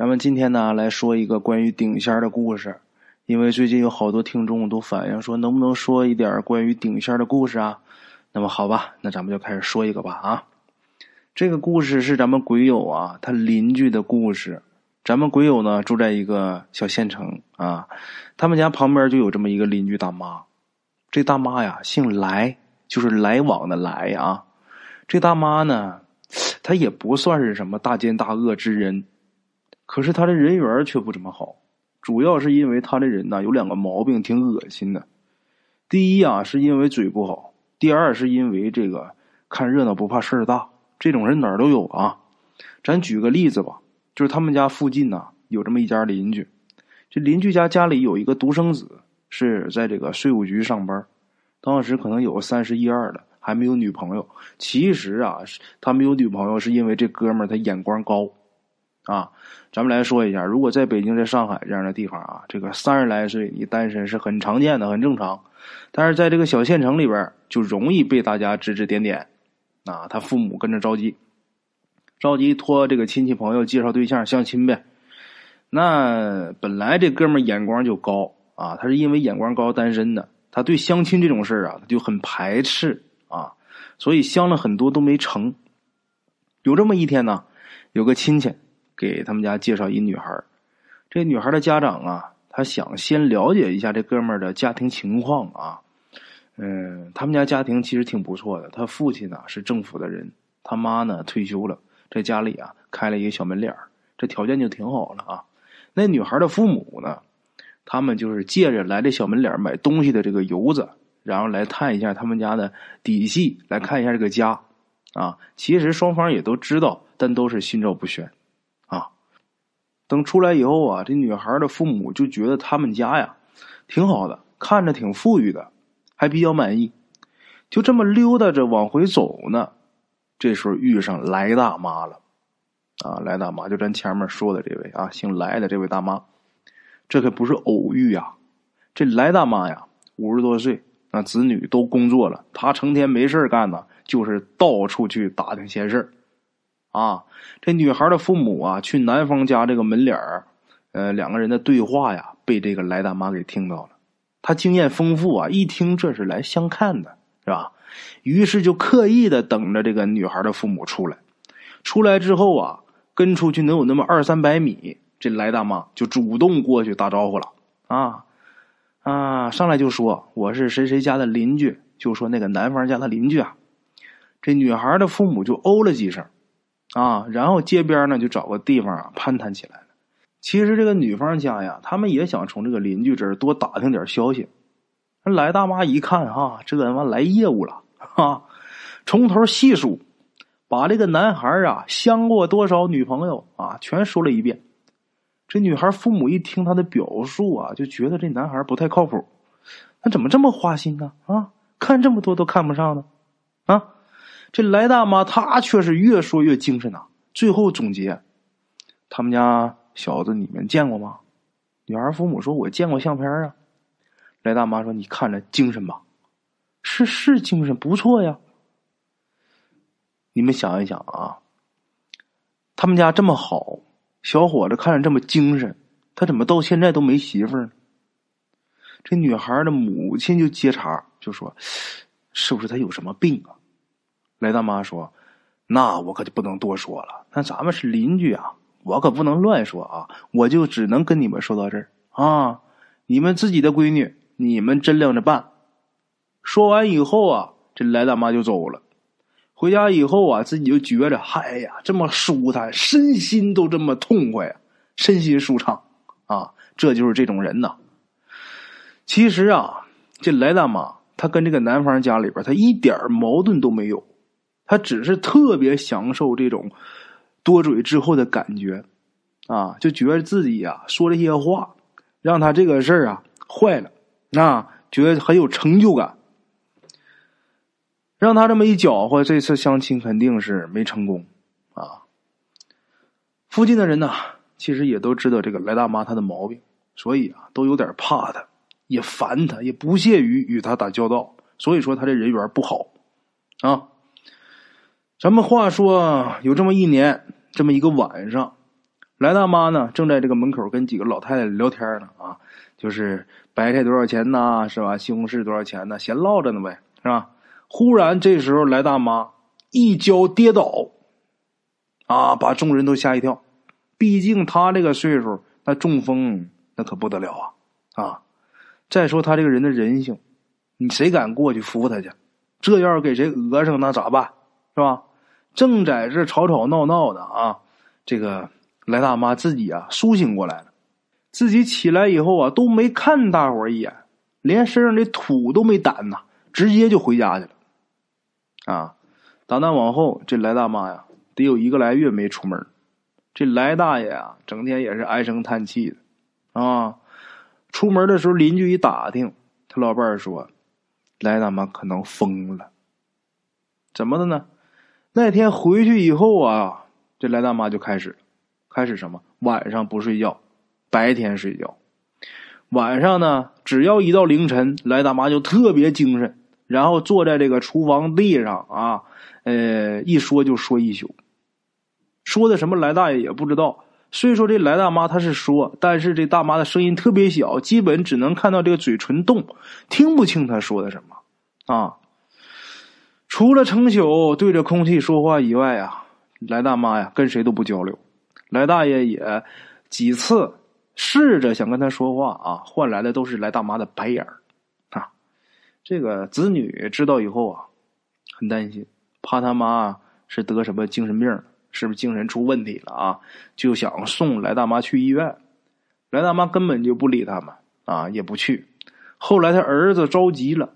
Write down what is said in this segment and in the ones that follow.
咱们今天呢来说一个关于顶仙的故事，因为最近有好多听众都反映说，能不能说一点关于顶仙的故事啊？那么好吧，那咱们就开始说一个吧啊。这个故事是咱们鬼友啊他邻居的故事。咱们鬼友呢住在一个小县城啊，他们家旁边就有这么一个邻居大妈。这大妈呀姓来，就是来往的来啊。这大妈呢，她也不算是什么大奸大恶之人。可是他的人缘却不怎么好，主要是因为他的人呢有两个毛病，挺恶心的。第一啊，是因为嘴不好；第二是因为这个看热闹不怕事儿大。这种人哪儿都有啊。咱举个例子吧，就是他们家附近呢有这么一家邻居，这邻居家家里有一个独生子，是在这个税务局上班，当时可能有个三十一二了，还没有女朋友。其实啊，他没有女朋友是因为这哥们儿他眼光高。啊，咱们来说一下，如果在北京、在上海这样的地方啊，这个三十来岁你单身是很常见的，很正常。但是在这个小县城里边，就容易被大家指指点点。啊，他父母跟着着急，着急托这个亲戚朋友介绍对象相亲呗。那本来这哥们眼光就高啊，他是因为眼光高单身的，他对相亲这种事啊，他就很排斥啊，所以相了很多都没成。有这么一天呢，有个亲戚。给他们家介绍一女孩这女孩的家长啊，他想先了解一下这哥们儿的家庭情况啊。嗯，他们家家庭其实挺不错的，他父亲呢是政府的人，他妈呢退休了，在家里啊开了一个小门脸儿这条件就挺好了啊。那女孩的父母呢，他们就是借着来这小门脸买东西的这个由子，然后来探一下他们家的底细，来看一下这个家啊。其实双方也都知道，但都是心照不宣。啊等出来以后啊，这女孩的父母就觉得他们家呀挺好的，看着挺富裕的，还比较满意。就这么溜达着往回走呢，这时候遇上来大妈了。啊，来大妈就咱前面说的这位啊，姓来的这位大妈，这可不是偶遇呀。这来大妈呀，五十多岁，那子女都工作了，她成天没事干呢，就是到处去打听闲事啊，这女孩的父母啊，去男方家这个门脸儿，呃，两个人的对话呀，被这个来大妈给听到了。她经验丰富啊，一听这是来相看的，是吧？于是就刻意的等着这个女孩的父母出来。出来之后啊，跟出去能有那么二三百米，这来大妈就主动过去打招呼了。啊啊，上来就说我是谁谁家的邻居，就说那个男方家的邻居啊。这女孩的父母就哦了几声。啊，然后街边呢就找个地方啊攀谈起来了。其实这个女方家呀，他们也想从这个邻居这儿多打听点消息。来大妈一看哈，这他妈来业务了哈，从头细数，把这个男孩啊相过多少女朋友啊全说了一遍。这女孩父母一听他的表述啊，就觉得这男孩不太靠谱。他怎么这么花心呢？啊，看这么多都看不上呢？啊？这来大妈，她却是越说越精神呐。最后总结，他们家小子你们见过吗？女孩父母说：“我见过相片啊。”来大妈说：“你看着精神吧，是是精神不错呀。”你们想一想啊，他们家这么好，小伙子看着这么精神，他怎么到现在都没媳妇呢？这女孩的母亲就接茬就说：“是不是他有什么病啊？”来大妈说：“那我可就不能多说了。那咱们是邻居啊，我可不能乱说啊。我就只能跟你们说到这儿啊。你们自己的闺女，你们掂量着办。”说完以后啊，这来大妈就走了。回家以后啊，自己就觉着，嗨呀，这么舒坦，身心都这么痛快，身心舒畅啊。这就是这种人呐。其实啊，这来大妈她跟这个男方家里边，她一点矛盾都没有。他只是特别享受这种多嘴之后的感觉，啊，就觉得自己呀说这些话，让他这个事儿啊坏了，那觉得很有成就感。让他这么一搅和，这次相亲肯定是没成功啊。附近的人呢，其实也都知道这个来大妈她的毛病，所以啊，都有点怕她，也烦她，也不屑于与她打交道。所以说，他这人缘不好啊。咱们话说，有这么一年，这么一个晚上，来大妈呢，正在这个门口跟几个老太太聊天呢啊，就是白菜多少钱呐，是吧？西红柿多少钱呢？闲唠着呢呗，是吧？忽然这时候来大妈一跤跌倒，啊，把众人都吓一跳。毕竟她这个岁数，那中风那可不得了啊啊！再说他这个人的人性，你谁敢过去扶他去？这要是给谁讹上，那咋办？是吧？正在这吵吵闹闹的啊，这个。来大妈自己啊苏醒过来了，自己起来以后啊都没看大伙一眼，连身上的土都没掸呐，直接就回家去了。啊，打那往后，这来大妈呀得有一个来月没出门，这来大爷啊整天也是唉声叹气的啊。出门的时候，邻居一打听，他老伴儿说，来大妈可能疯了。怎么的呢？那天回去以后啊，这来大妈就开始。开始什么？晚上不睡觉，白天睡觉。晚上呢，只要一到凌晨，来大妈就特别精神，然后坐在这个厨房地上啊，呃，一说就说一宿。说的什么来大爷也不知道。虽说这来大妈她是说，但是这大妈的声音特别小，基本只能看到这个嘴唇动，听不清她说的什么啊。除了成宿对着空气说话以外啊，来大妈呀跟谁都不交流。来大爷也几次试着想跟他说话啊，换来的都是来大妈的白眼儿啊。这个子女知道以后啊，很担心，怕他妈是得什么精神病，是不是精神出问题了啊？就想送来大妈去医院。来大妈根本就不理他们啊，也不去。后来他儿子着急了，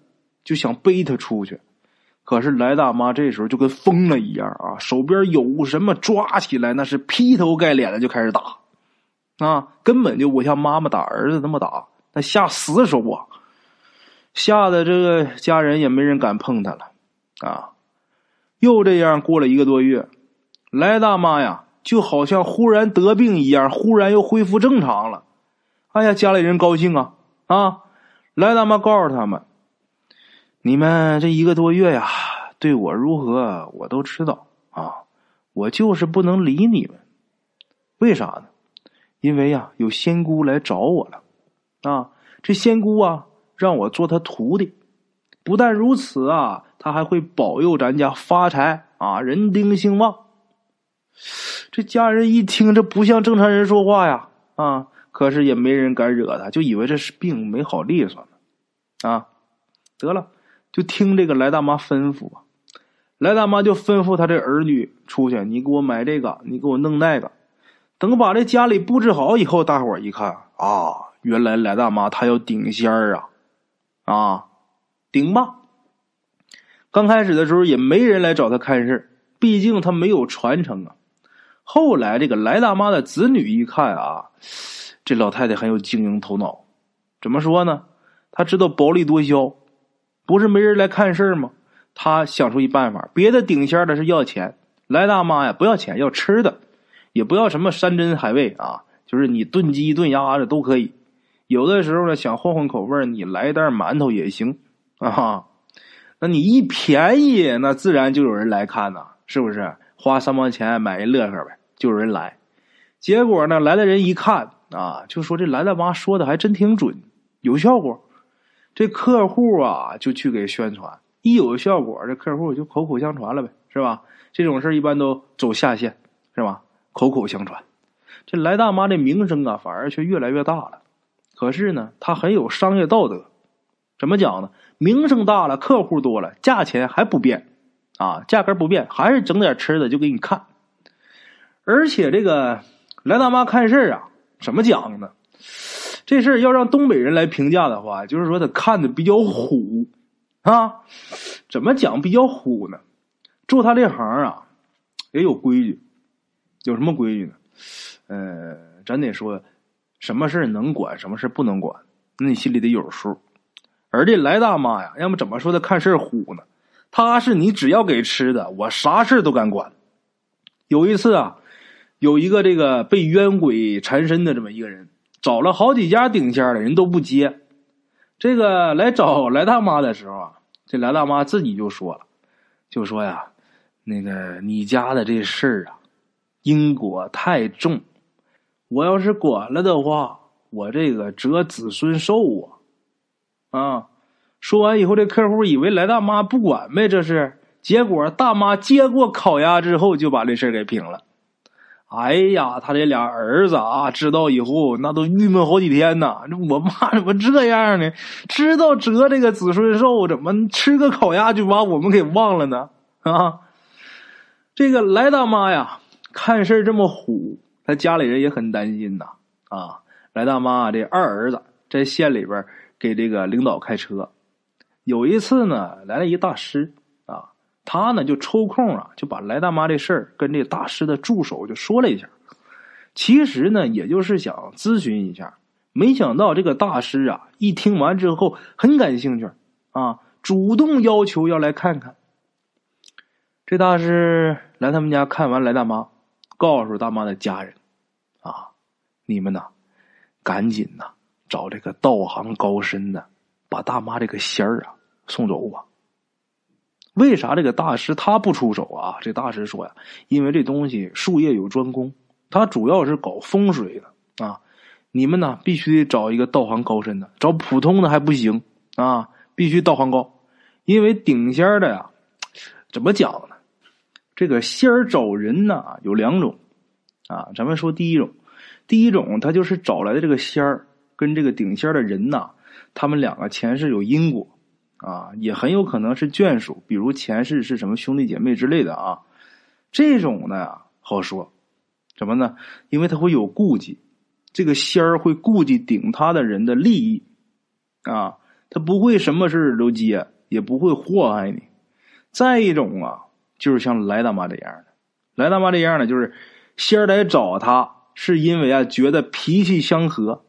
就想背他出去。可是来大妈这时候就跟疯了一样啊，手边有什么抓起来，那是劈头盖脸的就开始打，啊，根本就不像妈妈打儿子那么打，那下死手啊，吓得这个家人也没人敢碰他了，啊，又这样过了一个多月，来大妈呀，就好像忽然得病一样，忽然又恢复正常了，哎呀，家里人高兴啊啊，来大妈告诉他们。你们这一个多月呀，对我如何我都知道啊，我就是不能理你们，为啥呢？因为呀，有仙姑来找我了，啊，这仙姑啊，让我做她徒弟。不但如此啊，她还会保佑咱家发财啊，人丁兴旺。这家人一听，这不像正常人说话呀，啊，可是也没人敢惹他，就以为这是病没好利索呢，啊，得了。就听这个来大妈吩咐啊，来大妈就吩咐他这儿女出去，你给我买这个，你给我弄那个。等把这家里布置好以后，大伙儿一看啊，原来来大妈她要顶仙儿啊，啊，顶吧。刚开始的时候也没人来找他看事毕竟他没有传承啊。后来这个来大妈的子女一看啊，这老太太很有经营头脑，怎么说呢？她知道薄利多销。不是没人来看事儿吗？他想出一办法，别的顶仙的是要钱，来大妈呀不要钱，要吃的，也不要什么山珍海味啊，就是你炖鸡炖鸭子都可以。有的时候呢想换换口味你来一袋馒头也行啊。那你一便宜，那自然就有人来看呐，是不是？花三毛钱买一乐呵呗，就有人来。结果呢，来的人一看啊，就说这来大妈说的还真挺准，有效果。这客户啊，就去给宣传，一有效果，这客户就口口相传了呗，是吧？这种事一般都走下线，是吧？口口相传，这来大妈的名声啊，反而却越来越大了。可是呢，她很有商业道德，怎么讲呢？名声大了，客户多了，价钱还不变，啊，价格不变，还是整点吃的就给你看。而且这个来大妈看事啊，怎么讲呢？这事儿要让东北人来评价的话，就是说他看的比较虎，啊，怎么讲比较虎呢？做他这行啊，也有规矩，有什么规矩呢？呃，咱得说，什么事能管，什么事不能管，那你心里得有数。而这来大妈呀，要么怎么说他看事虎呢？他是你只要给吃的，我啥事都敢管。有一次啊，有一个这个被冤鬼缠身的这么一个人。找了好几家顶仙的人都不接，这个来找 来大妈的时候啊，这来大妈自己就说了，就说呀，那个你家的这事儿啊，因果太重，我要是管了的话，我这个折子孙寿啊！啊，说完以后，这客户以为来大妈不管呗，这是。结果大妈接过烤鸭之后，就把这事给平了。哎呀，他这俩儿子啊，知道以后那都郁闷好几天呐。我妈怎么这样呢？知道折这个子孙寿，怎么吃个烤鸭就把我们给忘了呢？啊！这个来大妈呀，看事这么虎，他家里人也很担心呐。啊，来大妈这二儿子在县里边给这个领导开车，有一次呢，来了一大师。他呢就抽空啊，就把来大妈这事儿跟这大师的助手就说了一下。其实呢，也就是想咨询一下。没想到这个大师啊，一听完之后很感兴趣啊，主动要求要来看看。这大师来他们家看完来大妈，告诉大妈的家人啊：“你们呐，赶紧呐，找这个道行高深的，把大妈这个仙儿啊送走吧。”为啥这个大师他不出手啊？这大师说呀，因为这东西术业有专攻，他主要是搞风水的啊。你们呢，必须得找一个道行高深的，找普通的还不行啊，必须道行高。因为顶仙儿的呀，怎么讲呢？这个仙儿找人呢有两种啊。咱们说第一种，第一种他就是找来的这个仙儿跟这个顶仙的人呐，他们两个前世有因果。啊，也很有可能是眷属，比如前世是什么兄弟姐妹之类的啊。这种呢好说，什么呢？因为他会有顾忌，这个仙儿会顾忌顶他的人的利益啊，他不会什么事都接，也不会祸害你。再一种啊，就是像来大妈这样的，来大妈这样的就是仙儿来找他，是因为啊觉得脾气相合，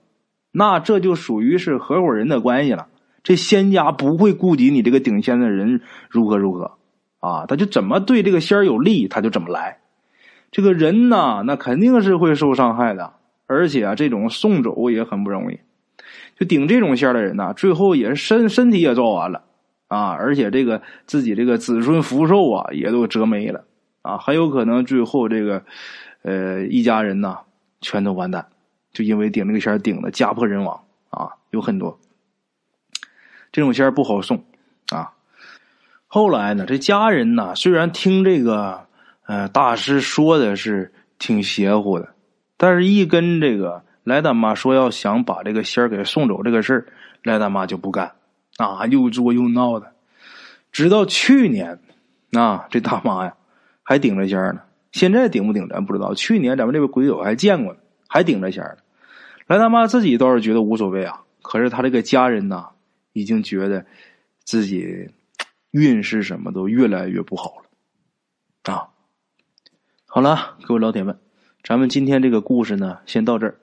那这就属于是合伙人的关系了。这仙家不会顾及你这个顶仙的人如何如何啊，他就怎么对这个仙有利，他就怎么来。这个人呢，那肯定是会受伤害的，而且啊，这种送走也很不容易。就顶这种仙的人呢，最后也是身身体也糟完了啊，而且这个自己这个子孙福寿啊，也都折没了啊，很有可能最后这个呃一家人呐全都完蛋，就因为顶这个仙顶的家破人亡啊，有很多。这种仙儿不好送，啊！后来呢，这家人呢，虽然听这个呃大师说的是挺邪乎的，但是一跟这个来大妈说要想把这个仙儿给送走这个事儿，来大妈就不干，啊，又作又闹的。直到去年，啊，这大妈呀还顶着仙儿呢，现在顶不顶咱不知道。去年咱们这个鬼友还见过呢，还顶着仙儿呢。来大妈自己倒是觉得无所谓啊，可是他这个家人呐。已经觉得自己运势什么都越来越不好了，啊！好了，各位老铁们，咱们今天这个故事呢，先到这儿。